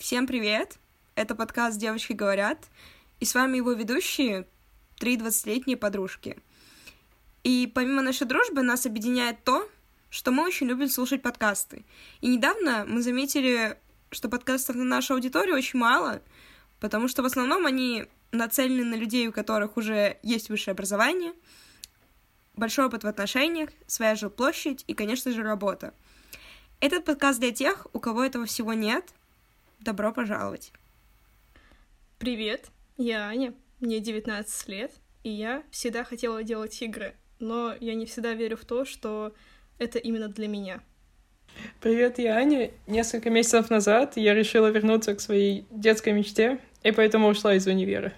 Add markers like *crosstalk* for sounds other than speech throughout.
Всем привет! Это подкаст «Девочки говорят», и с вами его ведущие, три двадцатилетние подружки. И помимо нашей дружбы нас объединяет то, что мы очень любим слушать подкасты. И недавно мы заметили, что подкастов на нашу аудиторию очень мало, потому что в основном они нацелены на людей, у которых уже есть высшее образование, большой опыт в отношениях, своя жилплощадь и, конечно же, работа. Этот подкаст для тех, у кого этого всего нет. Добро пожаловать! Привет, я Аня, мне 19 лет, и я всегда хотела делать игры, но я не всегда верю в то, что это именно для меня. Привет, я Аня. Несколько месяцев назад я решила вернуться к своей детской мечте, и поэтому ушла из универа.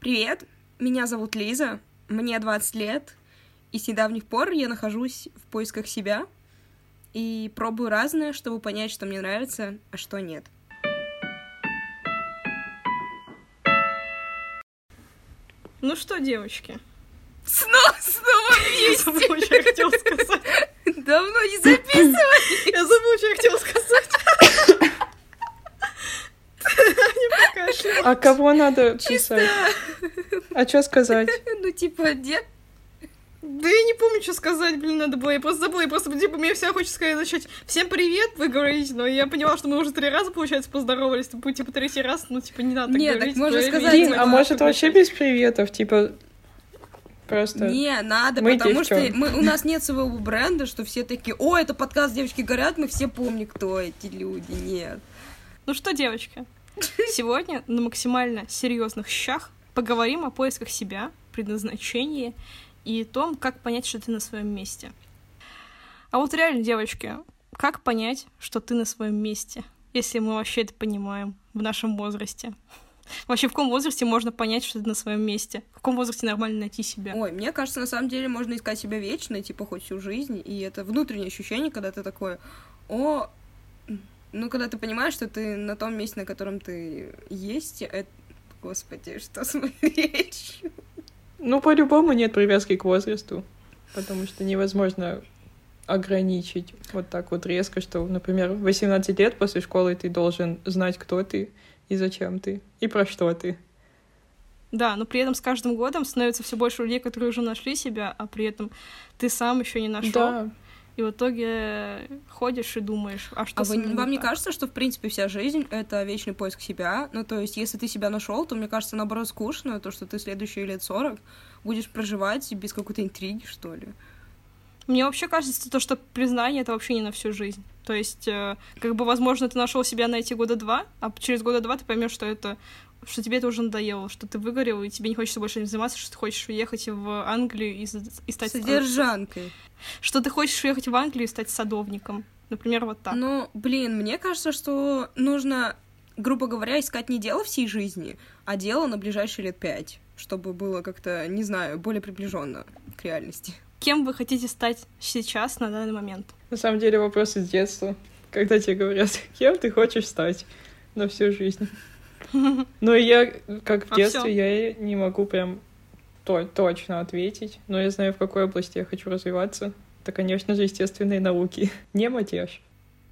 Привет, меня зовут Лиза, мне 20 лет, и с недавних пор я нахожусь в поисках себя и пробую разное, чтобы понять, что мне нравится, а что нет. Ну что, девочки? Снова, снова Я забыла, что я хотела сказать. Давно не записывали. Я забыла, что я хотела сказать. А кого надо писать? А что сказать? Ну, типа, дед. Да я не помню, что сказать, блин, надо было. Я просто забыла. Я просто, типа, мне всегда хочется сказать, начать «Всем привет!» вы говорите, но я поняла, что мы уже три раза, получается, поздоровались. Типа, типа, третий раз, ну, типа, не надо так Нет, так говорить. можно говорить. сказать, Блин, типа, а может вообще без приветов, типа просто... Не, надо, Мы потому что девчонки. мы, у нас нет своего бренда, что все такие, о, это подкаст «Девочки говорят», мы все помним, кто эти люди. Нет. Ну что, девочки, сегодня на максимально серьезных щах поговорим о поисках себя, предназначении и том, как понять, что ты на своем месте. А вот реально, девочки, как понять, что ты на своем месте, если мы вообще это понимаем в нашем возрасте? Вообще, в каком возрасте можно понять, что ты на своем месте? В каком возрасте нормально найти себя? Ой, мне кажется, на самом деле можно искать себя вечно, типа хоть всю жизнь, и это внутреннее ощущение, когда ты такой, о, ну, когда ты понимаешь, что ты на том месте, на котором ты есть, это... Господи, что с моей речью? Ну, по-любому нет привязки к возрасту, потому что невозможно ограничить вот так вот резко, что, например, в 18 лет после школы ты должен знать, кто ты и зачем ты, и про что ты. Да, но при этом с каждым годом становится все больше людей, которые уже нашли себя, а при этом ты сам еще не нашел. Да, И в итоге ходишь и думаешь, а что А со вы- вам не так? кажется, что, в принципе, вся жизнь — это вечный поиск себя? Ну, то есть, если ты себя нашел, то, мне кажется, наоборот, скучно, то, что ты следующие лет 40 будешь проживать без какой-то интриги, что ли. Мне вообще кажется, то, что признание это вообще не на всю жизнь. То есть, э, как бы, возможно, ты нашел себя на эти года два, а через года два ты поймешь, что это что тебе это уже надоело, что ты выгорел, и тебе не хочется больше этим заниматься, что ты хочешь уехать в Англию и, и стать... Содержанкой. Что ты хочешь уехать в Англию и стать садовником. Например, вот так. Ну, блин, мне кажется, что нужно, грубо говоря, искать не дело всей жизни, а дело на ближайшие лет пять, чтобы было как-то, не знаю, более приближенно к реальности. Кем вы хотите стать сейчас, на данный момент? на самом деле вопрос из детства, когда тебе говорят, *laughs* кем ты хочешь стать на всю жизнь. *laughs* Ну, я, как в А детстве, я не могу прям то- точно ответить, но я знаю, в какой области я хочу развиваться. Это, конечно же, естественные науки. *laughs* Не матеж.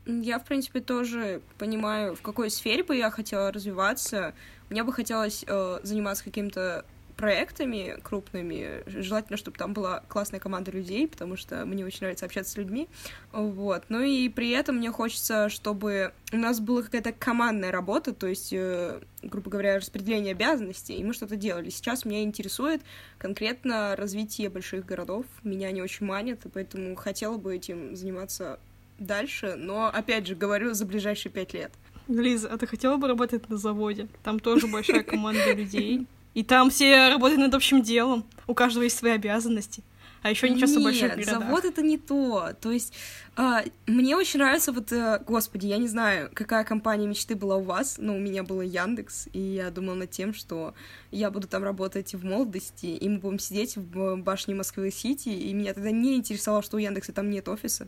Я, в принципе, тоже понимаю, в какой сфере бы я хотела развиваться. Мне бы хотелось э, заниматься какими-то проектами крупными. Желательно, чтобы там была классная команда людей, потому что мне очень нравится общаться с людьми. Вот. Ну и при этом мне хочется, чтобы у нас была какая-то командная работа, то есть, э, грубо говоря, распределение обязанностей, и мы что-то делали. Сейчас меня интересует конкретно развитие больших городов. Меня они очень манят, и поэтому хотела бы этим заниматься дальше, но, опять же, говорю, за ближайшие пять лет. Лиза, а ты хотела бы работать на заводе? Там тоже большая команда *laughs* людей. И там все работают над общим делом. У каждого есть свои обязанности. А еще не часто в больших Нет, завод это не то. То есть а, мне очень нравится вот, э, господи, я не знаю, какая компания мечты была у вас, но у меня была Яндекс, и я думала над тем, что я буду там работать в молодости, и мы будем сидеть в башне Москвы-Сити, и меня тогда не интересовало, что у Яндекса там нет офиса.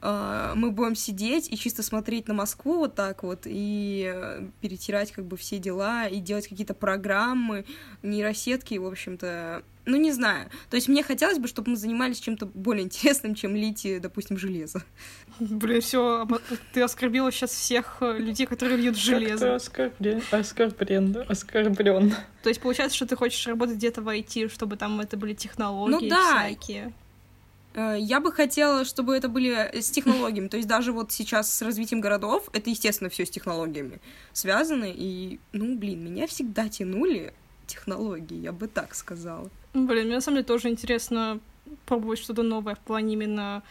А, мы будем сидеть и чисто смотреть на Москву вот так вот и э, перетирать как бы все дела и делать какие-то программы, нейросетки, в общем-то, ну, не знаю. То есть мне хотелось бы, чтобы мы занимались чем-то более интересным, чем лить, допустим, железо. Блин, все, ты оскорбила сейчас всех э, людей, которые льют железо. Оскорблен, оскорблен, оскорблен. То есть получается, что ты хочешь работать где-то в IT, чтобы там это были технологии ну, да. всякие. Э, я бы хотела, чтобы это были с технологиями. То есть даже вот сейчас с развитием городов, это, естественно, все с технологиями связано. И, ну, блин, меня всегда тянули технологии, я бы так сказала. Блин, мне на самом деле тоже интересно пробовать что-то новое в плане именно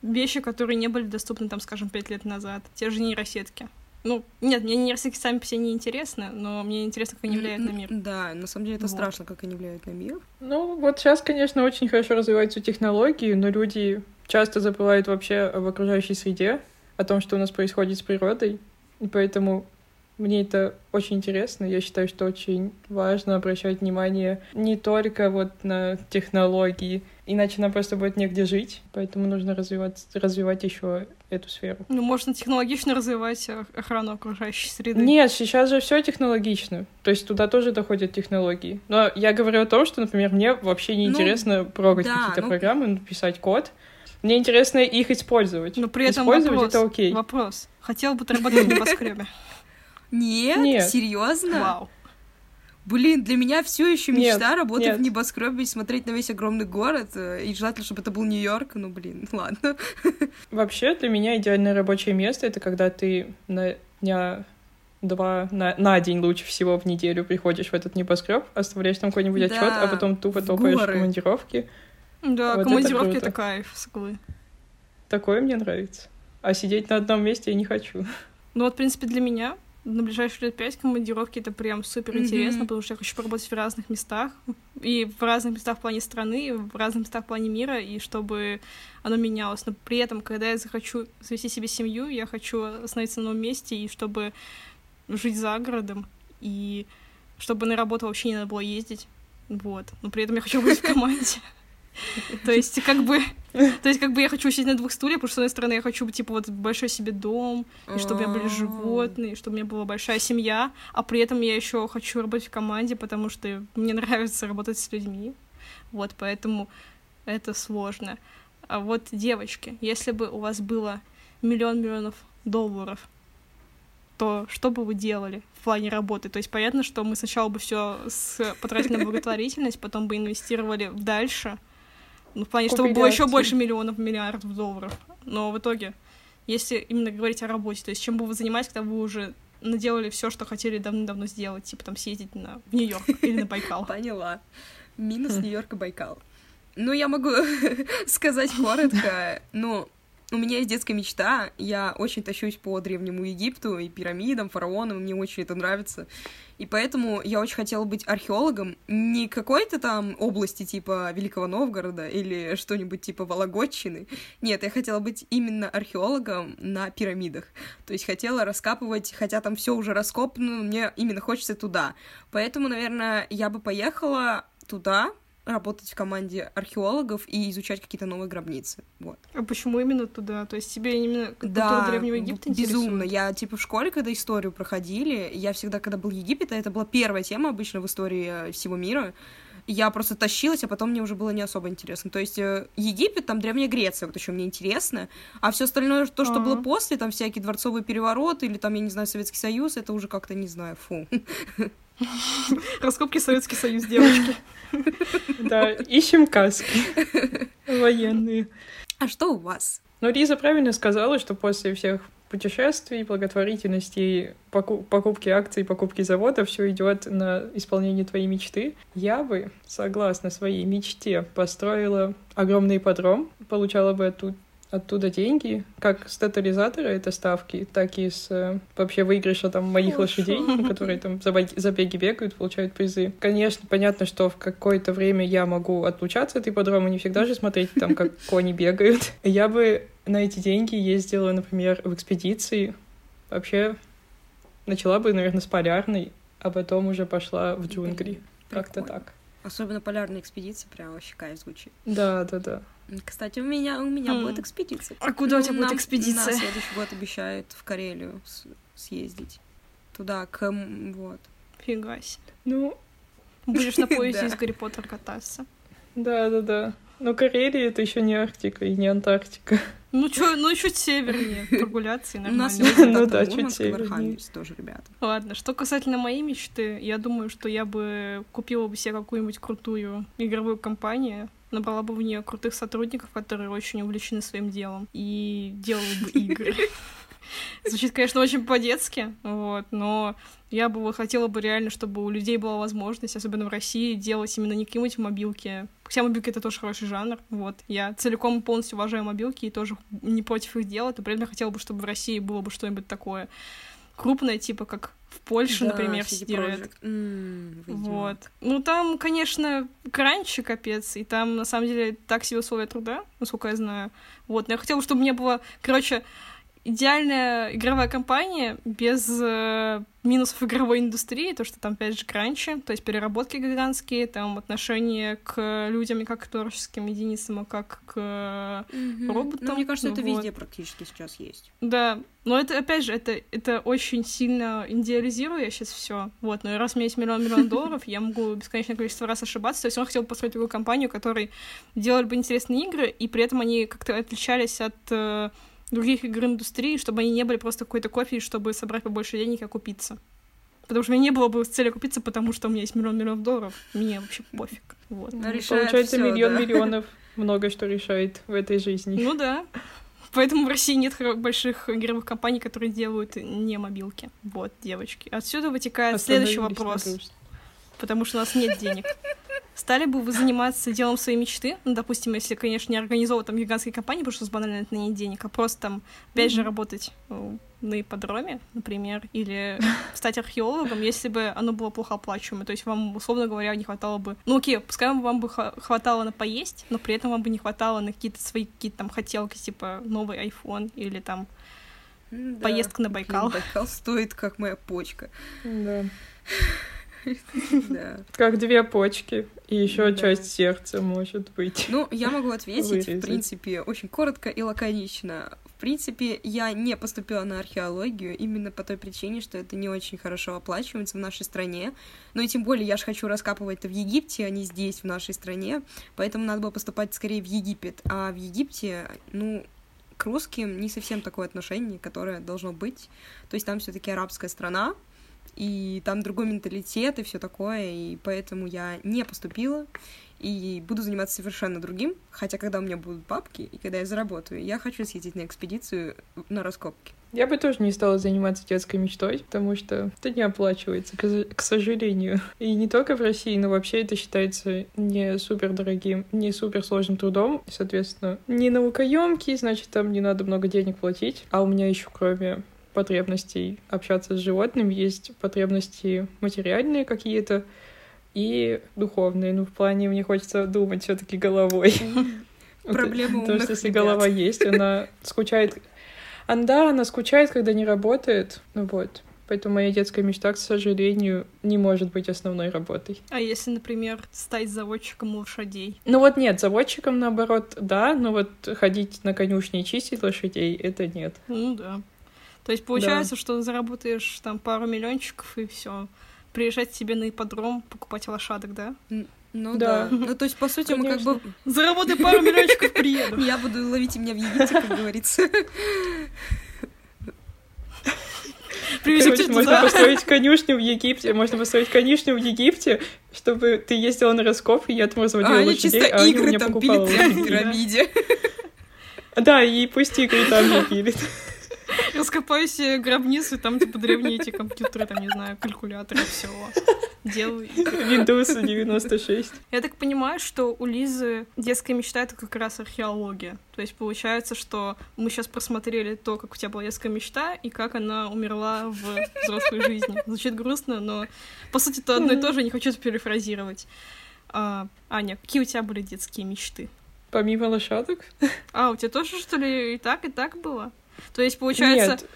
вещи, которые не были доступны, там, скажем, пять лет назад. Те же нейросетки. Ну, нет, мне нейросетки сами по себе не интересны, но мне интересно, как они влияют на мир. Да, на самом деле это вот. страшно, как они влияют на мир. Ну, вот сейчас, конечно, очень хорошо развиваются технологии, но люди часто забывают вообще об окружающей среде, о том, что у нас происходит с природой, и поэтому мне это очень интересно. Я считаю, что очень важно обращать внимание не только вот на технологии, иначе нам просто будет негде жить, поэтому нужно развивать, развивать еще эту сферу. Ну, можно технологично развивать охрану окружающей среды. Нет, сейчас же все технологично. То есть туда тоже доходят технологии. Но я говорю о том, что, например, мне вообще не ну, интересно прогать да, какие-то ну... программы, написать код. Мне интересно их использовать. Но при этом использовать вопрос, это окей. Вопрос. Хотел бы ты работать в небоскребе? Нет, *laughs* нет. серьезно? Вау. Блин, для меня все еще мечта нет, работать нет. в небоскребе и смотреть на весь огромный город. Э, и желательно, чтобы это был Нью-Йорк. Ну, блин, *laughs* ладно. Вообще, для меня идеальное рабочее место это когда ты на дня два на, на день лучше всего в неделю приходишь в этот небоскреб, оставляешь там какой-нибудь отчет, да, а потом тупо топаешь в командировки. Да, вот командировки это, это кайф, соглы. Такое мне нравится. А сидеть на одном месте я не хочу. Ну вот, в принципе, для меня на ближайшие лет пять командировки это прям супер интересно, mm-hmm. потому что я хочу поработать в разных местах, и в разных местах в плане страны, и в разных местах в плане мира, и чтобы оно менялось. Но при этом, когда я захочу завести себе семью, я хочу остановиться на новом месте, и чтобы жить за городом, и чтобы на работу вообще не надо было ездить. Вот. Но при этом я хочу быть в *laughs* команде. *laughs* То есть, как бы, то есть, как бы я хочу сидеть на двух стульях, потому что, с одной стороны, я хочу, типа, вот большой себе дом, и чтобы у меня были животные, и чтобы у меня была большая семья, а при этом я еще хочу работать в команде, потому что мне нравится работать с людьми. Вот, поэтому это сложно. А вот, девочки, если бы у вас было миллион миллионов долларов, то что бы вы делали в плане работы? То есть понятно, что мы сначала бы все потратили на благотворительность, потом бы инвестировали в дальше, ну, в плане, чтобы было еще больше миллионов, миллиардов долларов. Но в итоге, если именно говорить о работе, то есть чем бы вы занимались, когда вы уже наделали все, что хотели давно-давно сделать, типа там съездить на... в Нью-Йорк или на Байкал. *laughs* Поняла. Минус Нью-Йорк и Байкал. Ну, я могу *laughs* сказать коротко. Ну, у меня есть детская мечта. Я очень тащусь по Древнему Египту и пирамидам, фараонам. Мне очень это нравится. И поэтому я очень хотела быть археологом не какой-то там области типа Великого Новгорода или что-нибудь типа Вологодчины. Нет, я хотела быть именно археологом на пирамидах. То есть хотела раскапывать, хотя там все уже раскопано, мне именно хочется туда. Поэтому, наверное, я бы поехала туда, работать в команде археологов и изучать какие-то новые гробницы. Вот. А почему именно туда? То есть тебе именно да, Древнего Египта безумно. Я, типа, в школе, когда историю проходили, я всегда, когда был Египет, а это была первая тема обычно в истории э, всего мира, я просто тащилась, а потом мне уже было не особо интересно. То есть э, Египет, там Древняя Греция, вот еще мне интересно, а все остальное, то, что А-а-а. было после, там всякие дворцовые перевороты или там, я не знаю, Советский Союз, это уже как-то, не знаю, фу. *laughs* *laughs* Раскопки Советский Союз, девочки. *laughs* Да, ищем каски военные. А что у вас? Ну, Лиза правильно сказала, что после всех путешествий, благотворительности, покупки акций, покупки завода, все идет на исполнение твоей мечты. Я бы, согласно своей мечте, построила огромный подром, получала бы оттуда оттуда деньги, как с тотализатора это ставки, так и с э, вообще выигрыша там моих Хорошо. лошадей, которые там забеги бегают, получают призы. Конечно, понятно, что в какое-то время я могу отлучаться от ипподрома, не всегда же смотреть там, как *laughs* кони бегают. Я бы на эти деньги ездила, например, в экспедиции. Вообще начала бы, наверное, с полярной, а потом уже пошла в джунгли. Как-то так. Особенно полярная экспедиция прям вообще кайф звучит. Да, да, да. Кстати, у меня, у меня mm. будет экспедиция. А куда ну, у тебя будет экспедиция? На следующий год обещают в Карелию съездить. Туда, к... вот. Фига себе. Ну, Будешь на *laughs* поезде из Гарри Поттера кататься. Да-да-да. Но Карелия — это еще не Арктика и не Антарктика. Ну чё, ну чуть севернее прогуляться и У нас нормально. Ну да, чуть севернее. Тоже, ребята. Ладно, что касательно моей мечты, я думаю, что я бы купила бы себе какую-нибудь крутую игровую компанию, набрала бы в нее крутых сотрудников, которые очень увлечены своим делом, и делала бы игры. *laughs* Звучит, конечно, очень по-детски, вот, но я бы хотела бы реально, чтобы у людей была возможность, особенно в России, делать именно не какие-нибудь мобилки. Хотя мобилки — это тоже хороший жанр, вот. Я целиком и полностью уважаю мобилки и тоже не против их делать, но при этом я хотела бы, чтобы в России было бы что-нибудь такое крупное, типа как в Польше, Да, например. М, ведьмак. Вот. Ну, там, конечно, кранчи капец, и там, на самом деле, так себе условия труда, насколько я знаю. Вот, но я хотела, чтобы мне было, короче, идеальная игровая компания без э, минусов игровой индустрии, то, что там, опять же, кранчи, то есть переработки гигантские, там отношение к людям не как к творческим единицам, а как к... Мгм. роботом, Ну, мне кажется, это вот. везде практически сейчас есть. Да, но это, опять же, это, это очень сильно идеализирую я сейчас все. Вот, но и раз у меня есть миллион-миллион *laughs* долларов, я могу бесконечное количество раз ошибаться. То есть он хотел построить такую компанию, которой делали бы интересные игры, и при этом они как-то отличались от э, других игр индустрии, чтобы они не были просто какой-то копией, чтобы собрать побольше денег и окупиться. Потому что у меня не было бы цели купиться, потому что у меня есть миллион-миллион долларов. Мне вообще пофиг. Вот. Решает Получается, всё, миллион да. миллионов *laughs* много что решает в этой жизни. Ну да. Поэтому в России нет больших игровых компаний, которые делают не мобилки. Вот, девочки. Отсюда вытекает следующий вопрос, потому что у нас нет денег. Стали бы вы заниматься делом своей мечты? Ну, допустим, если, конечно, не организовывать там гигантские компании, потому что вас банально на это нет денег, а просто там, опять же, Мгм. работать э, на ипподроме, например, или стать археологом, если бы оно было плохо оплачиваемо. То есть вам, условно говоря, не хватало бы... Ну, окей, пускай вам бы хватало на поесть, но при этом вам бы не хватало на какие-то свои какие-то там хотелки, типа новый iPhone или там да. Поездка на Блин, Байкал. Байкал стоит, как моя почка. Да. *laughs* Да. Как две почки и еще Да. часть сердца, может быть. Ну, я могу ответить, в принципе, очень коротко и лаконично. В принципе, я не поступила на археологию именно по той причине, что это не очень хорошо оплачивается в нашей стране. Ну и тем более, я же хочу раскапывать это в Египте, а не здесь, в нашей стране. Поэтому надо было поступать скорее в Египет. А в Египте, ну, к русским не совсем такое отношение, которое должно быть. То есть там все таки арабская страна, и там другой менталитет и все такое, и поэтому я не поступила и буду заниматься совершенно другим, хотя когда у меня будут бабки и когда я заработаю, я хочу съездить на экспедицию на раскопки. Я бы тоже не стала заниматься детской мечтой, потому что это не оплачивается, к сожалению. И не только в России, но вообще это считается не супер дорогим, не супер сложным трудом. Соответственно, не наукоемкий, значит, там не надо много денег платить. А у меня еще кроме потребностей общаться с животными есть потребности материальные какие-то и духовные. Ну, в плане мне хочется думать все таки головой. *laughs* Проблема Потому умных что если голова есть, она скучает. А, да, она скучает, когда не работает. Ну вот. Поэтому моя детская мечта, к сожалению, не может быть основной работой. А если, например, стать заводчиком лошадей? Ну вот нет, заводчиком наоборот, да, но вот ходить на конюшне и чистить лошадей, это нет. Ну да. То есть получается, что заработаешь там пару миллиончиков и все. Приезжать себе на ипподром, покупать лошадок, да? Ну Да. да. Ну, то есть, по сути, мы как бы... Заработай пару миллиончиков, приеду. Я буду ловить меня в Египте, как говорится. Привезем Короче, можно туда. построить конюшню в Египте, можно построить конюшню в Египте, чтобы ты ездила на раскоп, и я там разводила А они лошадей, чисто а они у игры меня там покупала пилят в пирамиде. Да, и пусть игры там не пилит. Раскопаю себе гробницу, там типа древние эти компьютеры, там, не знаю, калькуляторы, все. Делаю. Windows 96. Я так понимаю, что у Лизы детская мечта — это как раз археология. То есть получается, что мы сейчас просмотрели то, как у тебя была детская мечта, и как она умерла в взрослой жизни. Звучит грустно, но по сути то одно и то же, не хочу перефразировать. А, Аня, какие у тебя были детские мечты? Помимо лошадок? А, у тебя тоже, что ли, и так, и так было? То есть, получается... Нет.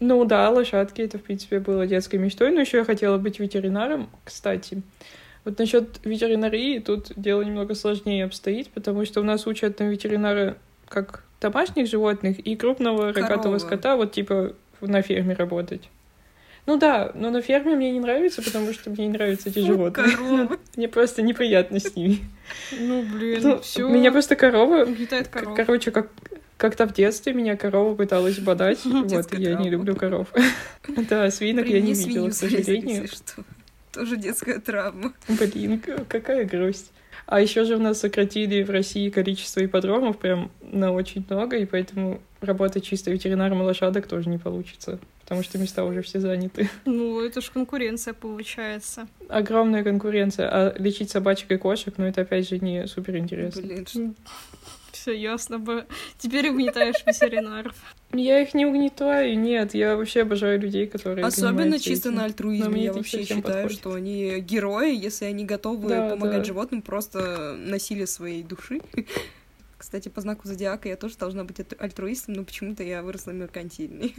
Ну да, лошадки это, в принципе, было детской мечтой, но еще я хотела быть ветеринаром, кстати. Вот насчет ветеринарии тут дело немного сложнее обстоит, потому что у нас учат на ветеринара как домашних животных и крупного рогатого Коровы. скота, вот типа на ферме работать. Ну да, но на ферме мне не нравится, потому что мне не нравятся эти животные. Коровы. *laughs* Мне просто неприятно с ними. Ну, блин, Ну, все. Меня просто корова... Корова. Короче, как как-то в детстве меня корова пыталась бодать, *laughs* вот, и я не люблю коров. *laughs* Да, свинок я не видела, к *laughs* сожалению. Тоже детская травма. Блин, какая грусть. А еще же у нас сократили в России количество ипподромов прям на очень много, и поэтому работать чисто ветеринаром лошадок тоже не получится, потому что места уже все заняты. Ну, это ж конкуренция получается. Огромная конкуренция, а лечить собачек и кошек, ну это опять же не супер интересно. Блин, Все ясно бы. Теперь угнетаешь ветеринаров. Я их не угнетаю, нет, я вообще обожаю людей, которые Особенно чисто этим. на альтруизме. мне Я вообще считаю, подходит. что они герои, если они готовы Да, помогать да. животным просто насилие своей души. Кстати, по знаку зодиака я тоже должна быть альтруистом, но почему-то я выросла меркантильной.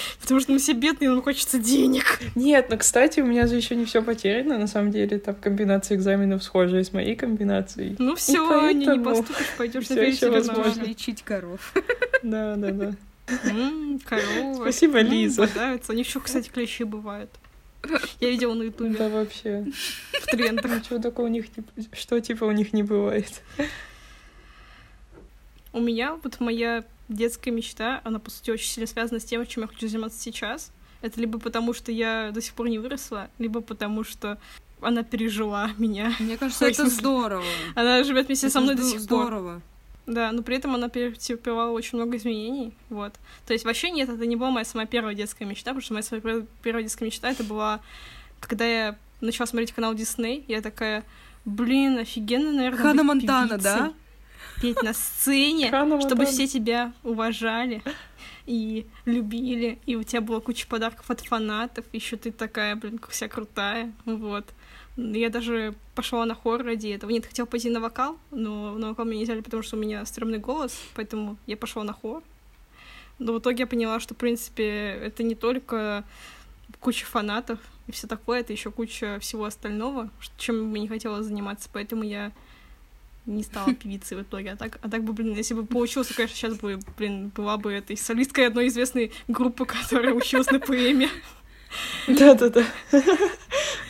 *laughs* Потому что мы все бедные, нам хочется денег. Нет, но, кстати, у меня же еще не все потеряно. На самом деле, там комбинация экзаменов схожая с моей комбинацией. Ну все, не, не поэтому поступишь, пойдешь на возможно. Лечить коров. *laughs* Да, да, да. Корова. Спасибо, Лиза. них еще, кстати, клещи бывают. Я видела на ютубе Да, вообще. в трендах. Ничего такого у них не... Что, типа, у них не бывает. У меня вот моя детская мечта, она, по сути, очень сильно связана с тем, чем я хочу заниматься сейчас. Это либо потому, что я до сих пор не выросла, либо потому, что она пережила *laughs* меня. Мне кажется, это здорово. Она живет вместе со Это мной до сих пор. Здорово. Да, но при этом она перетерпевала очень много изменений, вот. То есть вообще нет, это не была моя самая первая детская мечта, потому что моя самая пер- первая детская мечта это была, когда я начала смотреть канал Дисней, я такая, блин, офигенно, наверное, Ханна Монтана, певицей, да? Петь на сцене, чтобы все тебя уважали и любили, и у тебя была куча подарков от фанатов, еще ты такая, блин, вся крутая, вот. Я даже пошла на хор ради этого. Нет, хотела пойти на вокал, но на вокал меня не взяли, потому что у меня стрёмный голос, поэтому я пошла на хор. Но в итоге я поняла, что, в принципе, это не только куча фанатов и все такое, это еще куча всего остального, чем мне не хотела заниматься, поэтому я не стала певицей в итоге. А так, а так бы, блин, если бы получилось, то, конечно, сейчас бы, блин, была бы этой солисткой одной известной группы, которая училась на ПМе. Да-да-да.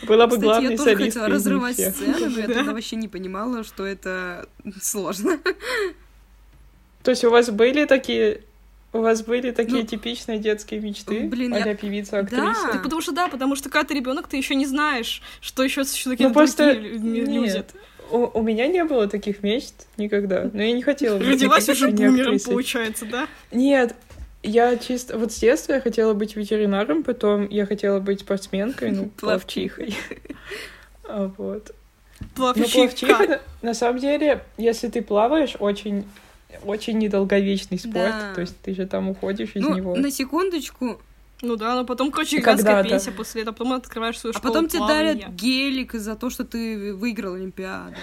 Была бы Кстати, главной я тоже хотела разрывать сцену, но я Да. тогда вообще не понимала, что это сложно. То есть у вас были такие... У вас были такие Ну, типичные детские мечты? блин, я- а певица, актриса? Да. Да потому что да, потому что когда ты ребенок, ты еще не знаешь, что еще существуют Ну, просто другие лю- люди. нет. У, у меня не было таких мечт никогда. Но я не хотела быть Родилась уже бумером, получается, да? Нет, я чисто... Вот с детства я хотела быть ветеринаром, потом я хотела быть спортсменкой, ну, *laughs* плавчихой. А, Вот. Ну, плавчиха, на- на самом деле, если ты плаваешь, очень очень недолговечный спорт, Да. то есть ты же там уходишь из Ну, него. на секундочку, Ну да, но потом, короче, гигантская пенсия после этого, потом открываешь свою а школу потом тебе дарят гелик за то, что ты выиграл Олимпиаду.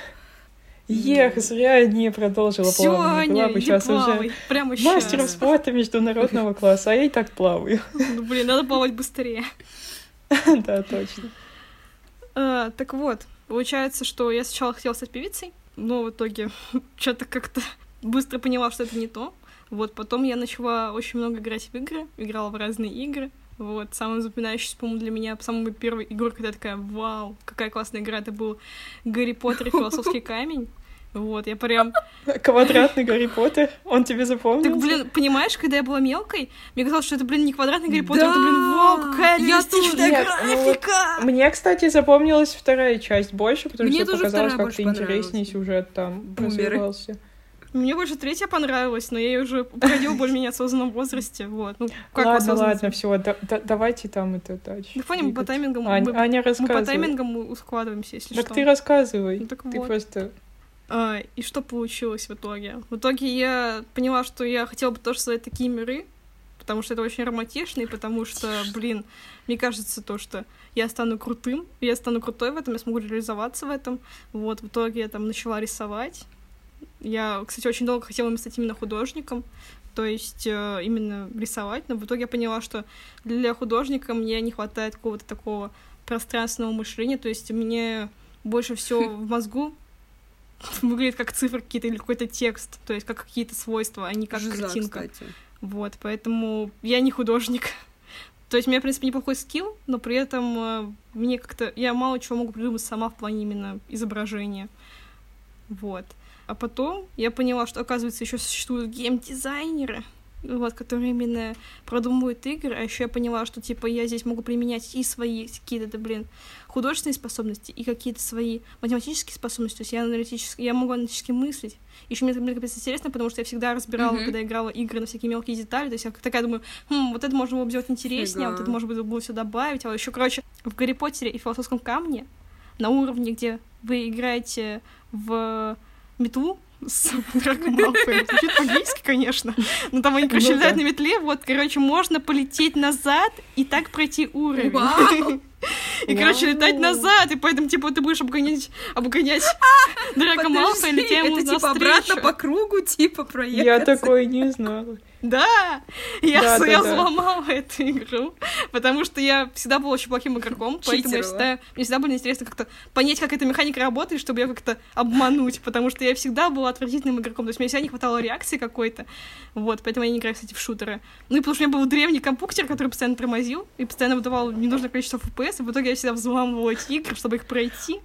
Ех, зря я не продолжила Всё, плавание. Была Аня, бы иди сейчас плавай, уже прямо сейчас. мастером спорта международного класса, а я и так плаваю. Ну, блин, надо плавать быстрее. *laughs* Да, точно. А, так вот, получается, что я сначала хотела стать певицей, но в итоге *laughs* что-то как-то быстро поняла, что это не то. Вот, потом я начала очень много играть в игры, играла в разные игры. Вот, самым запоминающимся, по-моему, для меня, самой первой игрой, когда я такая, вау, какая классная игра, это был Гарри Поттер и Философский камень. Вот, я прям... *laughs* Квадратный Гарри Поттер, он тебе запомнился? Так, блин, понимаешь, когда я была мелкой, мне казалось, что это, блин, не квадратный Гарри Поттер, Да! это, блин, вау, какая Я реалистичная. Нет, ну вот графика! Мне, кстати, запомнилась вторая часть больше, потому Мне что показалось как-то интереснее сюжет там Бумеры. развивался. Мне больше третья понравилась, но я ее уже проходила более-менее осознанном возрасте, вот. Ну, как ладно, ладно, все, давайте там это дальше. Да понял, по таймингам, Ань- мы, Аня мы по таймингам ускладываемся, если Так что. ты рассказывай. Ну так Ты вот. просто... А, и что получилось в итоге? В итоге я поняла, что я хотела бы тоже создать такие миры, потому что это очень романтично, и потому что, блин, мне кажется то, что я стану крутым, я стану крутой в этом, я смогу реализоваться в этом. Вот, в итоге я там начала рисовать. Я, кстати, очень долго хотела именно стать именно художником, то есть э, именно рисовать, но в итоге я поняла, что для художника мне не хватает какого-то такого пространственного мышления, то есть мне больше всего в мозгу выглядит как цифры какие-то или какой-то текст, то есть как какие-то свойства, а не как Жиза, картинка. кстати. Вот, поэтому я не художник. То есть у меня, в принципе, неплохой скилл, но при этом э, мне как-то... Я мало чего могу придумать сама в плане именно изображения. Вот. А потом я поняла, что, оказывается, еще существуют геймдизайнеры, вот, которые именно продумывают игры, а еще я поняла, что, типа, я здесь могу применять и свои какие-то, блин, художественные способности, и какие-то свои математические способности, то есть я аналитически, я могу аналитически мыслить. Еще мне, мне капец интересно, потому что я всегда разбирала, mm-hmm. когда играла игры на всякие мелкие детали, то есть я такая думаю, хм, вот это можно было бы сделать интереснее, а вот это можно было бы все добавить, а еще, короче, в Гарри Поттере и Философском камне на уровне, где вы играете в метлу, с *laughs* Драко Малфоем. Звучит по-гейски, конечно. Но там они, короче, летают на метле. Вот, короче, можно полететь назад и так пройти уровень. *laughs* И, короче, летать назад, и поэтому, типа, ты будешь обгонять, обгонять *laughs* Драко Малфоя, летя ему Это, типа, обратно по кругу, типа, проехать. Я такое не знала. Да, я, да, я да, взломала да. *laughs* эту игру, потому что я всегда была очень плохим игроком, поэтому я всегда, мне всегда было интересно как-то понять, как эта механика работает, чтобы ее как-то обмануть, потому что я всегда была отвратительным игроком, то есть мне всегда не хватало реакции какой-то, вот, поэтому я не играю, кстати, в шутеры. Ну и потому что у меня был древний компьютер, который постоянно тормозил и постоянно выдавал ненужное количество FPS, и в итоге я всегда взламывала эти игры, чтобы их пройти,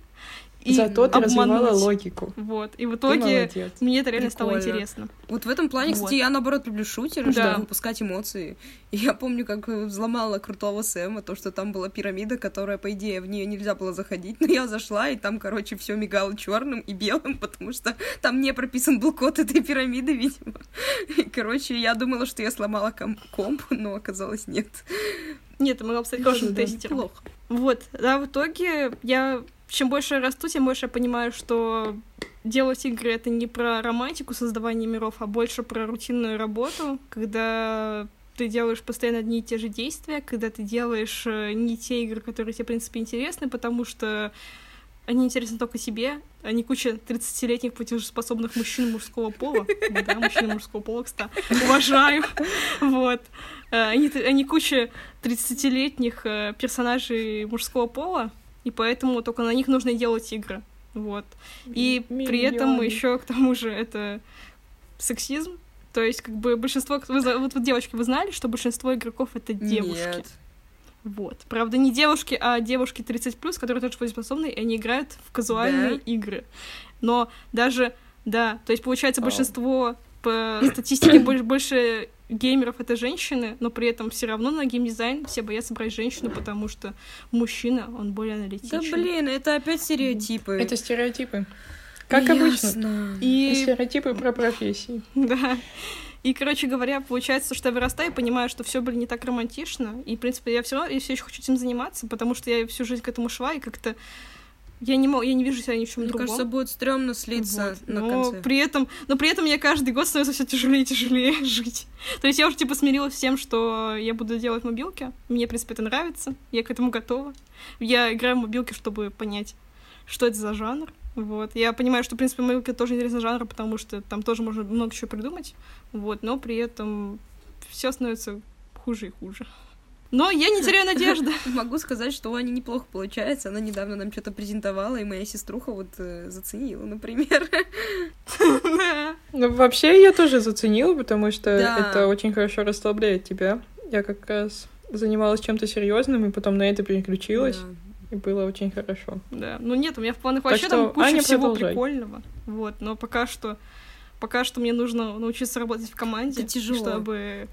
и Зато ты обмануть. развивала логику. Вот. И в итоге мне это реально Прикольно. стало интересно. Вот в этом плане, вот. кстати, я наоборот люблю шутеры, да. чтобы выпускать эмоции. И я помню, как взломала крутого Сэма, то, что там была пирамида, которая, по идее, в нее нельзя было заходить. *laughs* Но я зашла, и там, короче, все мигало черным и белым, *laughs* потому что там не прописан был код этой пирамиды, видимо. И, короче, я думала, что я сломала ком комп, но оказалось нет. Нет, бы стать хорошим тестером. Плохо. Вот, да, в итоге я чем больше я расту, тем больше я понимаю, что делать игры это не про романтику создавания миров, а больше про рутинную работу, когда ты делаешь постоянно одни и те же действия, когда ты делаешь э, не те игры, которые тебе, в принципе, интересны, потому что они интересны только себе, а не куча 30-летних платежеспособных мужчин мужского пола. Да, мужчин мужского пола, кстати. Уважаю. Вот. Э, они, они куча 30-летних э, персонажей мужского пола, и поэтому только на них нужно делать игры. Вот. И Миллионы. при этом еще к тому же это сексизм. То есть, как бы большинство... Вы, вот, вот, девочки, вы знали, что большинство игроков — это девушки? Нет. Вот. Правда, не девушки, а девушки 30+, которые тоже способны, и они играют в казуальные да? игры. Но даже, да, то есть, получается, большинство по статистике больше, больше геймеров это женщины, но при этом все равно на геймдизайн все боятся брать женщину, потому что мужчина, он более аналитичный. Да блин, это опять стереотипы. Это стереотипы. Как Ясно. обычно. И... Стереотипы про профессии. Да. И, короче говоря, получается, что я вырастаю и понимаю, что все были не так романтично. И, в принципе, я все, я все еще хочу этим заниматься, потому что я всю жизнь к этому шла и как-то я не, могу, я не вижу себя ни в чем Мне другом. кажется, будет стрёмно слиться вот. на но конце. При этом, но при этом я каждый год становится все тяжелее и тяжелее *laughs* жить. То есть я уже типа смирилась с тем, что я буду делать мобилки. Мне, в принципе, это нравится. Я к этому готова. Я играю в мобилки, чтобы понять, что это за жанр. Вот. Я понимаю, что, в принципе, мобилки тоже интересный жанр, потому что там тоже можно много чего придумать. Вот. Но при этом все становится хуже и хуже. Но я не теряю надежды. *laughs* Могу сказать, что у Ани неплохо получается. Она недавно нам что-то презентовала, и моя сеструха вот э, заценила, например. *laughs* Ну, вообще, я тоже заценила, потому что это очень хорошо расслабляет тебя. Я как раз занималась чем-то серьезным, и потом на это переключилась. И было очень хорошо. Да. Ну нет, у меня в планах вообще там куча всего прикольного. Вот, но пока что пока что мне нужно научиться работать в команде, чтобы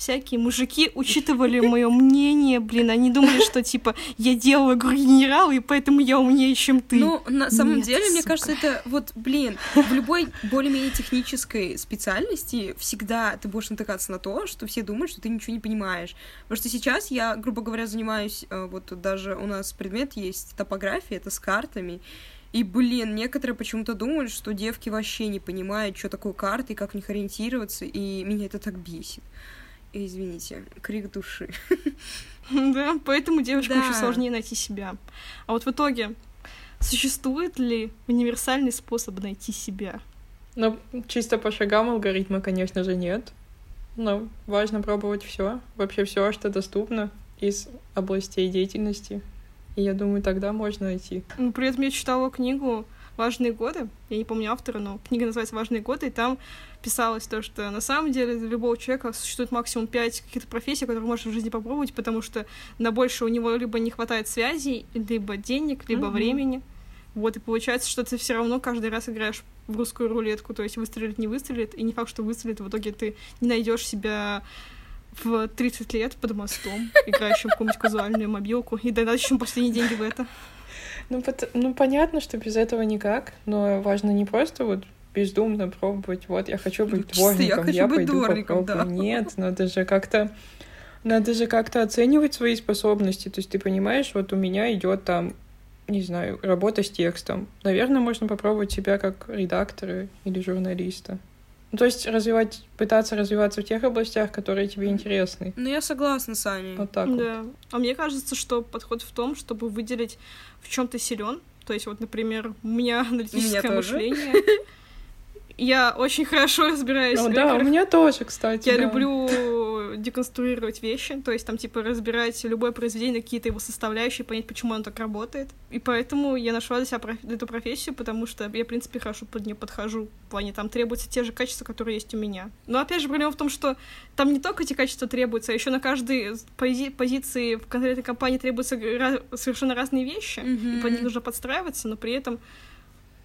всякие мужики учитывали мое мнение, блин, они думали, что типа я делала игру генерала, и поэтому я умнее, чем ты. Ну, на самом Нет, деле, сука. мне кажется, это вот, блин, в любой более-менее технической специальности всегда ты будешь натыкаться на то, что все думают, что ты ничего не понимаешь. Потому что сейчас я, грубо говоря, занимаюсь, э, вот даже у нас предмет есть топография, это с картами, и, блин, некоторые почему-то думают, что девки вообще не понимают, что такое карты и как в них ориентироваться, и меня это так бесит. Извините, крик души. *laughs* Да, поэтому девочкам да. еще сложнее найти себя. А вот в итоге, существует ли универсальный способ найти себя? Ну, чисто по шагам алгоритма, конечно же, нет. Но важно пробовать все, вообще все, что доступно из областей деятельности. И я думаю, тогда можно найти. Ну, при этом я читала книгу «Важные годы». Я не помню автора, но книга называется «Важные годы», и там писалось то, что на самом деле для любого человека существует максимум пять каких-то профессий, которые можно в жизни попробовать, потому что на больше у него либо не хватает связей, либо денег, либо mm-hmm. времени. Вот, и получается, что ты все равно каждый раз играешь в русскую рулетку, то есть выстрелит, не выстрелит, и не факт, что выстрелит, в итоге ты не найдешь себя в 30 лет под мостом, играющим в какую-нибудь казуальную мобилку, и донатящим последние деньги в это. Ну, под... ну, понятно, что без этого никак, но важно не просто вот бездумно пробовать, вот, я хочу быть дворником, я, я быть пойду дворником, попробую. Да. Нет, надо же как-то надо же как-то оценивать свои способности. То есть ты понимаешь, вот у меня идет там, не знаю, работа с текстом. Наверное, можно попробовать себя как редактора или журналиста. Ну, то есть развивать, пытаться развиваться в тех областях, которые тебе интересны. Ну, я согласна с Аней. Вот так да. вот. А мне кажется, что подход в том, чтобы выделить, в чем ты силен. То есть, вот, например, у меня аналитическое у меня мышление. *laughs* Я очень хорошо разбираюсь. Ну, да, у меня тоже, кстати. Я да. люблю деконструировать вещи, то есть там типа разбирать любое произведение, какие-то его составляющие, понять, почему оно так работает. И поэтому я нашла для себя проф... эту профессию, потому что я, в принципе, хорошо под нее подхожу. В плане там требуются те же качества, которые есть у меня. Но опять же, проблема в том, что там не только эти качества требуются, а еще на каждой пози... позиции в конкретной компании требуются совершенно разные вещи, mm-hmm. и под них нужно подстраиваться, но при этом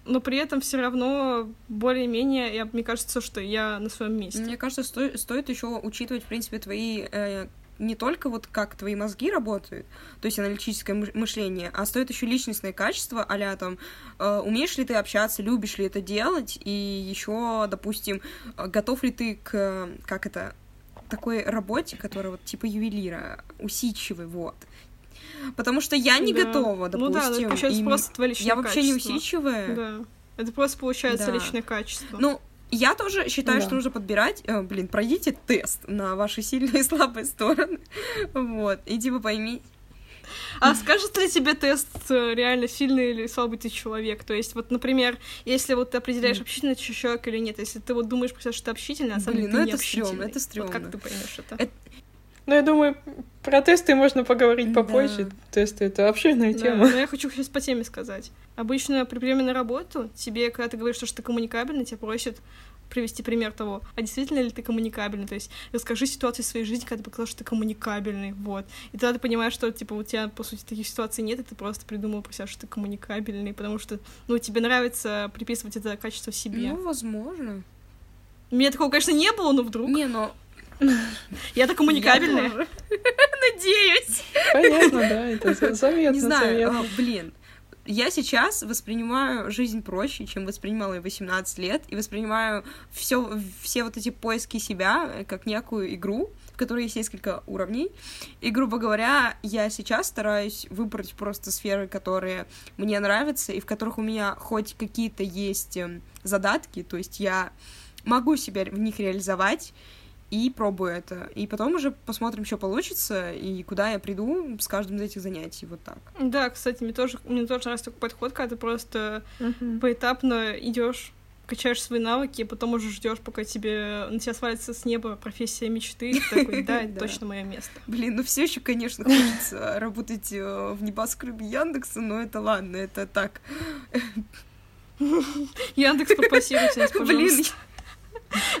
но при этом все равно более-менее, я, мне кажется, что я на своем месте. Мне кажется, сто, стоит еще учитывать, в принципе, твои э, не только вот как твои мозги работают, то есть аналитическое мышление, а стоит еще личностное качество, а там, э, умеешь ли ты общаться, любишь ли это делать, и еще, допустим, готов ли ты к, как это, такой работе, которая вот типа ювелира, усидчивый, вот. Потому что я не да. готова, допустим. Ну да, это получается просто твое личное Я вообще не усидчивая. Да. Это просто получается да. личное качество. Ну, я тоже считаю, да. что нужно подбирать, э, блин, пройдите тест на ваши сильные и слабые стороны. Вот. И типа пойми. А скажет ли тебе тест, э, реально сильный или слабый ты человек? То есть, вот, например, если вот ты определяешь, общительный человек или нет, если ты вот думаешь, что ты общительный, а сам Блин, ну ты это стрёмно, это стрёмно. Вот как ты поймешь это? это... Ну, я думаю, про тесты можно поговорить попозже. Да. Тесты — это обширная да. тема. Но я хочу сейчас по теме сказать. Обычно при приеме на работу тебе, когда ты говоришь, что ты коммуникабельный, тебя просят привести пример того, а действительно ли ты коммуникабельный, то есть расскажи ситуацию своей жизни, когда ты показал, что ты коммуникабельный, вот. И тогда ты понимаешь, что, типа, у тебя, по сути, таких ситуаций нет, и ты просто придумал про себя, что ты коммуникабельный, потому что, ну, тебе нравится приписывать это качество себе. Ну, возможно. У меня такого, конечно, не было, но вдруг. Не, но я-то коммуникабельная. *laughs* Надеюсь. Понятно, да, это заметно. Не знаю, а, блин. Я сейчас воспринимаю жизнь проще, чем воспринимала я 18 лет, и воспринимаю все, все вот эти поиски себя э, как некую игру, в которой есть несколько уровней. И, грубо говоря, я сейчас стараюсь выбрать просто сферы, которые мне нравятся, и в которых у меня хоть какие-то есть эм, задатки, то есть я могу себя в них реализовать, и пробую это. И потом уже посмотрим, что получится, и куда я приду с каждым из этих занятий, вот так. Да, кстати, мне тоже, мне тоже нравится такой подход, когда ты просто uh-huh. поэтапно идешь качаешь свои навыки, и потом уже ждешь, пока тебе на тебя свалится с неба профессия мечты, и такой, да, *laughs* это точно мое место. Блин, ну все еще, конечно, хочется работать э, в небоскребе Яндекса, но это ладно, это так. Яндекс, попросите нас, *laughs* пожалуйста. Блин,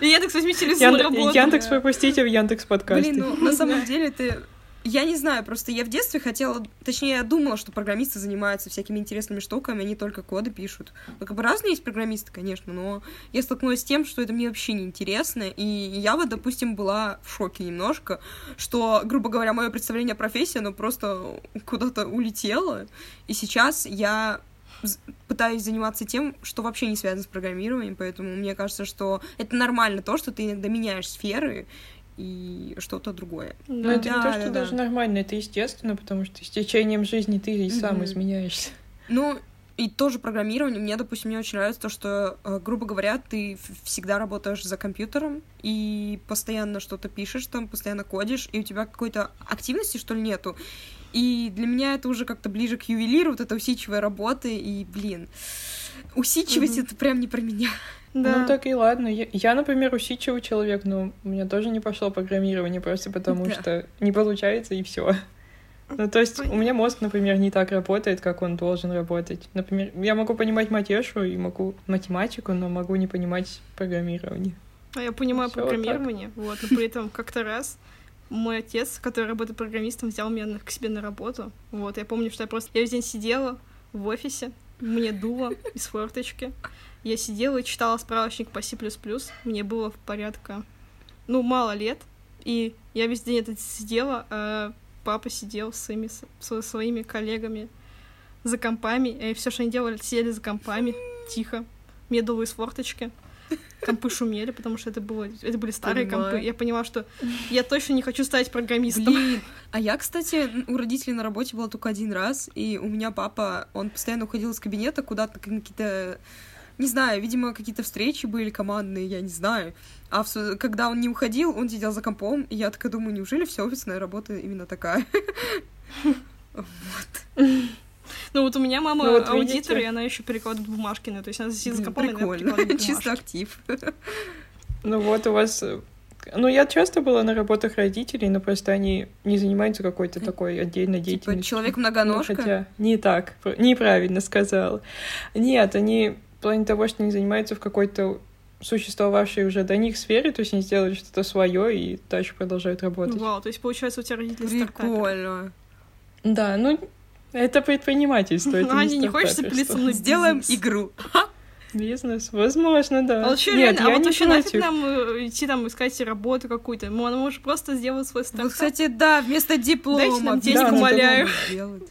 Яндекс, возьмите Янд... работу. Яндекс пропустите в Яндекс подкасте. Блин, ну на самом деле ты я не знаю, просто я в детстве хотела, точнее, я думала, что программисты занимаются всякими интересными штуками, они только коды пишут. Ну, как бы разные есть программисты, конечно, но я столкнулась с тем, что это мне вообще не интересно, и я вот, допустим, была в шоке немножко, что, грубо говоря, мое представление о профессии, оно просто куда-то улетело, и сейчас я пытаюсь заниматься тем, что вообще не связано с программированием, поэтому мне кажется, что это нормально то, что ты иногда меняешь сферы и что-то другое. Да. Но это да, не то, что да, даже да. нормально, это естественно, потому что с течением жизни ты и сам mm-hmm. изменяешься. Ну, и тоже программирование. Мне, допустим, мне очень нравится то, что, э, грубо говоря, ты всегда работаешь за компьютером и постоянно что-то пишешь там, постоянно кодишь, и у тебя какой-то активности, что ли, нету. И для меня это уже как-то ближе к ювелиру, вот эта усидчивая работа, и, блин, усидчивость mm-hmm. это прям не про меня. Да. Ну так и ладно. Я, я, например, усидчивый человек, но у меня тоже не пошло программирование просто потому, да. что не получается и все. Ну, то есть у меня мозг, например, не так работает, как он должен работать. Например, я могу понимать матешу и могу математику, но могу не понимать программирование. А я понимаю Всё вот программирование, вот, но при этом как-то раз мой отец, который работает программистом, взял меня к себе на работу. Вот, я помню, что я просто... Я весь день сидела в офисе, мне дуло из форточки. Я сидела и читала справочник по C++. Мне было в порядка, ну, мало лет. И я весь день это сидела, а папа сидел с своими, со своими коллегами за компами. И все, что они делали, сидели за компами, тихо. Мне дуло из форточки. Компы шумели, потому что это, было, это были старые Понимаю. компы. Я поняла, что я точно не хочу стать программистом. Блин, а я, кстати, у родителей на работе была только один раз, и у меня папа, он постоянно уходил из кабинета куда-то, какие-то, не знаю, видимо, какие-то встречи были командные, я не знаю. А в когда он не уходил, он сидел за компом, и я такая думаю, неужели вся офисная работа именно такая? *laughs* Ну вот у меня мама Ну вот аудитор, видите. и она еще перекладывает бумажки. Ну, то есть она сидит за Прикольно, чисто актив. Ну вот у вас... э, Ну, я часто была на работах родителей, но просто они не занимаются какой-то такой отдельной Типа деятельностью. Ну, человек-многоножка. хотя не так, пр- неправильно сказал. Нет, они в плане того, что они занимаются в какой-то существовавшей уже до них сфере, то есть они сделали что-то свое и дальше продолжают работать. Вау, то есть получается у тебя родители. Прикольно. Да, ну это предпринимательство, это Ну, не Аня, не стартаперство. запилиться мной Сделаем игру. Бизнес, возможно, да. А вот что, Нет, реально, а я вот не вообще нафиг нам э, идти там искать работу какую-то? Мы можем просто сделать свой Вот, стартап. кстати, да, вместо диплома. Дайте нам денег, Да, ну, умоляю.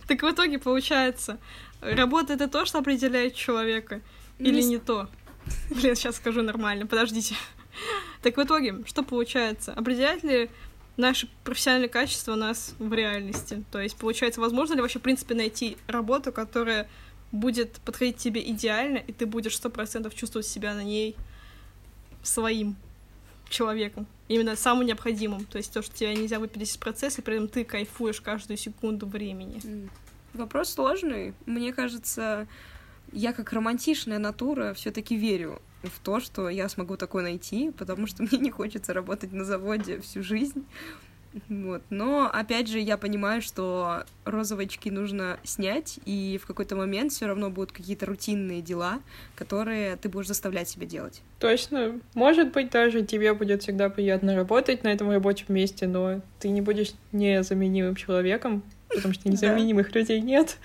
Так в итоге получается, работа это то, что определяет человека, или Не не то? Блин, сейчас скажу нормально, подождите. Так в итоге, что получается? Определяет ли наши профессиональные качества нас в реальности? То есть, получается, возможно ли вообще, в принципе, найти работу, которая будет подходить тебе идеально, и ты будешь сто процентов чувствовать себя на ней своим человеком, именно самым необходимым. То есть то, что тебя нельзя выпилить из процесса, и при этом ты кайфуешь каждую секунду времени. Вопрос сложный. Мне кажется, я как романтичная натура все-таки верю в то, что я смогу такое найти, потому что *laughs* мне не хочется работать на заводе всю жизнь. Вот. Но опять же, я понимаю, что розовые очки нужно снять, и в какой-то момент все равно будут какие-то рутинные дела, которые ты будешь заставлять себя делать. Точно. Может быть, даже тебе будет всегда приятно работать на этом рабочем месте, но ты не будешь незаменимым человеком, потому что незаменимых людей нет.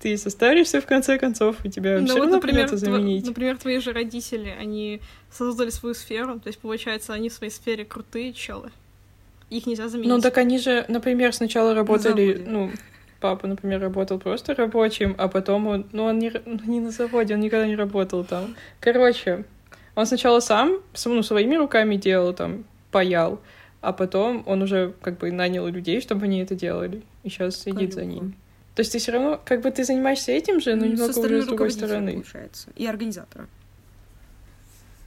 Ты состаришься в конце концов, и тебя Ну все вот, равно например, придется заменить. например, твои же родители, они создали свою сферу, то есть, получается, они в своей сфере крутые челы. Их нельзя заменить. Ну так они же, например, сначала работали, заводе. ну, папа, например, работал просто рабочим, а потом он, ну, он не, ну, не на заводе, он никогда не работал там. Короче, он сначала сам, ну, своими руками делал, там, паял, а потом он уже, как бы, нанял людей, чтобы они это делали, и сейчас сидит за Кайфово. ним. То есть ты все равно, как бы, ты занимаешься этим же, но Ну, немного уже с другой стороны. получается, и организатора.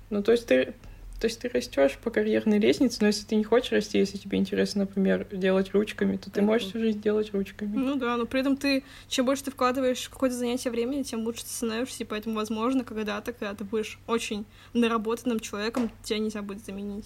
Ну, то есть ты, то есть ты растешь по карьерной лестнице, но если ты не хочешь расти, если тебе интересно, например, делать ручками, то ты можешь всю жизнь делать ручками. Ну да, но при этом ты, чем больше ты вкладываешь в какое-то занятие времени, тем лучше ты становишься, и поэтому, возможно, когда-то, когда ты будешь очень наработанным человеком, тебя нельзя будет заменить.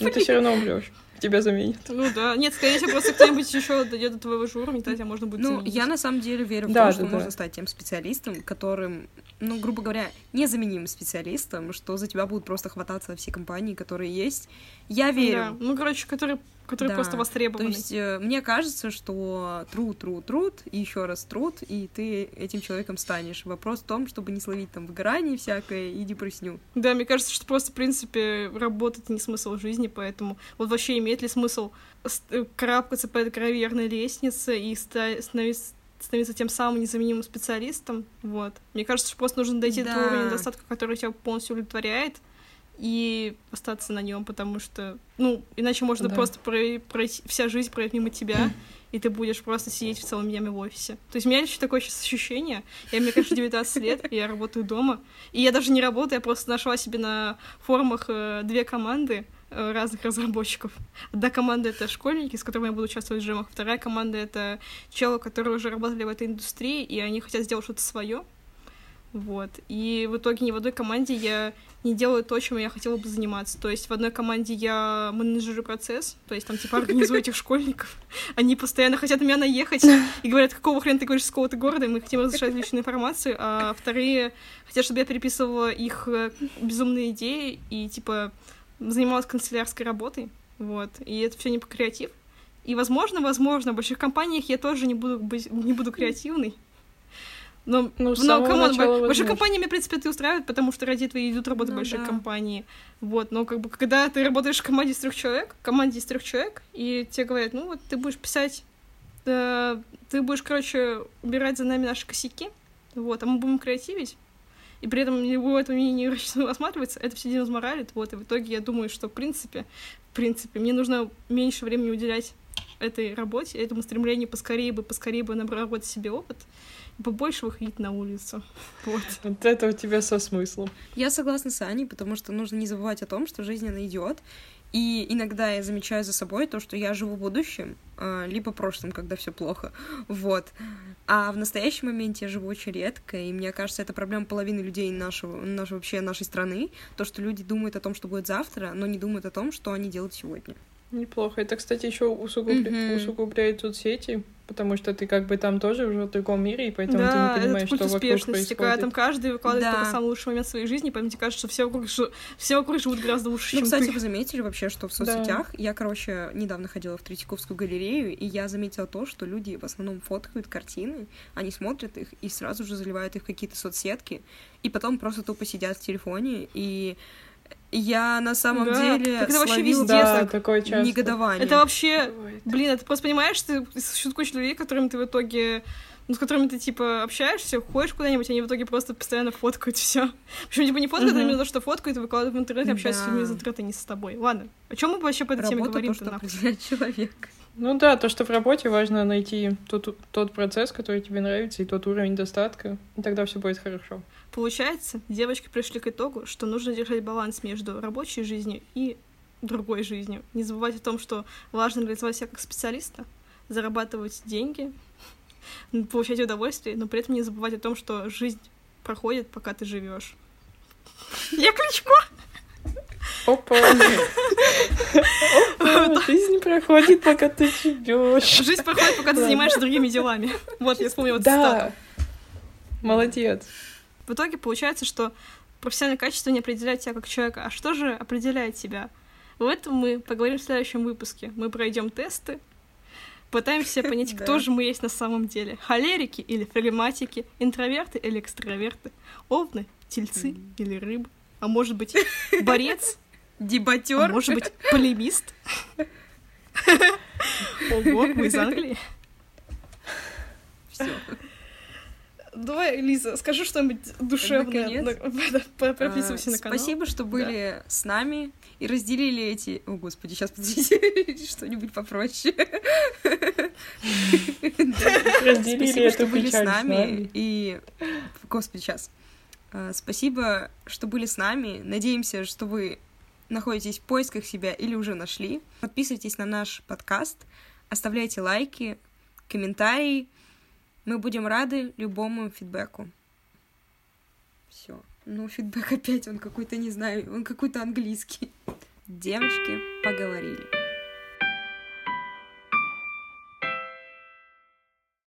Но ты все равно умрешь. Тебя заменят. Ну да, нет, скорее всего, просто кто-нибудь еще дойдет до твоего же уровня, тогда тебя можно будет Ну, заменить. я на самом деле верю в Да, то, что да, да. можно стать тем специалистом, которым, ну, грубо говоря, незаменимым специалистом, что за тебя будут просто хвататься все компании, которые есть. Я Да, верю. ну, короче, который, который Да, просто То востребованный. есть э, мне кажется, что труд, труд, труд, и еще раз труд, и ты этим человеком станешь. Вопрос в том, чтобы не словить там выгорание всякое и депрессню. Да, мне кажется, что просто, в принципе, работать не смысл жизни, поэтому вот вообще имеет ли смысл э, карабкаться по этой карьерной лестнице и ста- становиться становиться тем самым незаменимым специалистом, вот. Мне кажется, что просто нужно дойти до Да. уровня достатка, который тебя полностью удовлетворяет, и остаться на нем, потому что, ну, иначе можно Да. просто прой- пройти, вся жизнь пройдет мимо тебя, и ты будешь просто сидеть в целом днями в офисе. То есть у меня еще такое сейчас ощущение, я, мне, конечно, 19 лет, и я работаю дома, и я даже не работаю, я просто нашла себе на форумах э, две команды э, разных разработчиков. Одна команда — это школьники, с которыми я буду участвовать в джемах, вторая команда — это челы, которые уже работали в этой индустрии, и они хотят сделать что-то свое. Вот. И в итоге ни в одной команде я не делаю то, чем я хотела бы заниматься. То есть в одной команде я менеджерю процесс, то есть там типа организую этих школьников. Они постоянно хотят меня наехать и говорят, какого хрена ты говоришь с какого-то города, мы хотим разрешать личную информацию, а вторые хотят, чтобы я переписывала их э, безумные идеи и типа занималась канцелярской работой. Вот. И это все не по креатив. И, возможно, возможно, в больших компаниях я тоже не буду, быть, не буду креативной. Но, Ну, самого come on, начала большие компании в принципе, это устраивает, потому что ради этого идут работать Ну большие да. компании. Вот, но как бы когда ты работаешь в команде из трех человек, команде из трех человек, и тебе говорят, ну вот ты будешь писать, э, ты будешь, короче, убирать за нами наши косяки, вот, а мы будем креативить, и при этом его это мнение не рассматривается, это все дело моралит, вот, и в итоге я думаю, что в принципе, в принципе, мне нужно меньше времени уделять этой работе, этому стремлению поскорее бы, поскорее бы набрать себе опыт, побольше выходить на улицу. *laughs* Вот. Вот это у тебя со смыслом. Я согласна с Аней, потому что нужно не забывать о том, что жизнь, она идет. И иногда я замечаю за собой то, что я живу будущим, а, либо прошлым, когда все плохо. Вот. А в настоящем моменте я живу очень редко, и мне кажется, это проблема половины людей нашего, нашей, вообще нашей страны, то, что люди думают о том, что будет завтра, но не думают о том, что они делают сегодня. Неплохо. Это, кстати, еще усугубля... Мгм. усугубляет соцсети, потому что ты как бы там тоже уже в другом мире, и поэтому да, ты не понимаешь, что вокруг успешности, когда происходит. там каждый выкладывает Да. только самый лучший момент своей жизни, поэтому тебе кажется, что все вокруг, жи- все вокруг живут гораздо лучше, Ну, чем кстати, ты. вы заметили вообще, что в Да. соцсетях я, короче, недавно ходила в Третьяковскую галерею, и я заметила то, что люди в основном фоткают картины, они смотрят их и сразу же заливают их в какие-то соцсетки, и потом просто тупо сидят в телефоне, и я на самом Да, деле так это вообще везде Да, так. такое часто. негодование. Это вообще, Бывает. блин, это просто понимаешь, ты существует куча людей, которым ты в итоге ну, с которыми ты, типа, общаешься, ходишь куда-нибудь, они в итоге просто постоянно фоткают все. *laughs* Причем, типа, не фоткают, а Мгм. именно то, что фоткают и выкладывают в интернет, и общаются с Да. людьми из интернета, не с тобой. Ладно, о чем мы вообще по этой теме Работа говорим? то, что определяет *laughs* человека. Ну да, то, что в работе важно найти тот, тот процесс, который тебе нравится, и тот уровень достатка, и тогда все будет хорошо. Получается, девочки пришли к итогу, что нужно держать баланс между рабочей жизнью и другой жизнью. Не забывать о том, что важно реализовать себя как специалиста, зарабатывать деньги, получать удовольствие, но при этом не забывать о том, что жизнь проходит, пока ты живешь. *laughs* Я Кличко! Опа! Опа, Жизнь проходит, пока ты живешь. Жизнь проходит, пока ты занимаешься другими делами. Вот, я вспомнила цитату. Да. Молодец. В итоге получается, что профессиональное качество не определяет тебя как человека. А что же определяет тебя? В этом мы поговорим в следующем выпуске. Мы пройдем тесты, пытаемся *laughs* понять, кто же мы есть на самом деле. Холерики или флегматики, интроверты или экстраверты, овны, тельцы или рыбы. А может быть, борец, а Дебатер. может быть, полемист. Ого, мы из Англии. Всё. Давай, Лиза, скажи что-нибудь душевное. *laughs* Прописывайся А, на канал. Спасибо, что были с нами и разделили эти... О, господи, сейчас подождите, *laughs* что-нибудь попроще. *laughs* Разделили Спасибо, что эту были с печаль с нами. нами. И, господи, сейчас. А, Спасибо, что были с нами. Надеемся, что вы находитесь в поисках себя или уже нашли. Подписывайтесь на наш подкаст, оставляйте лайки, комментарии. Мы будем рады любому фидбэку. Все. Ну, фидбэк *laughs* опять, он какой-то, не знаю, он какой-то английский. Девочки, поговорили.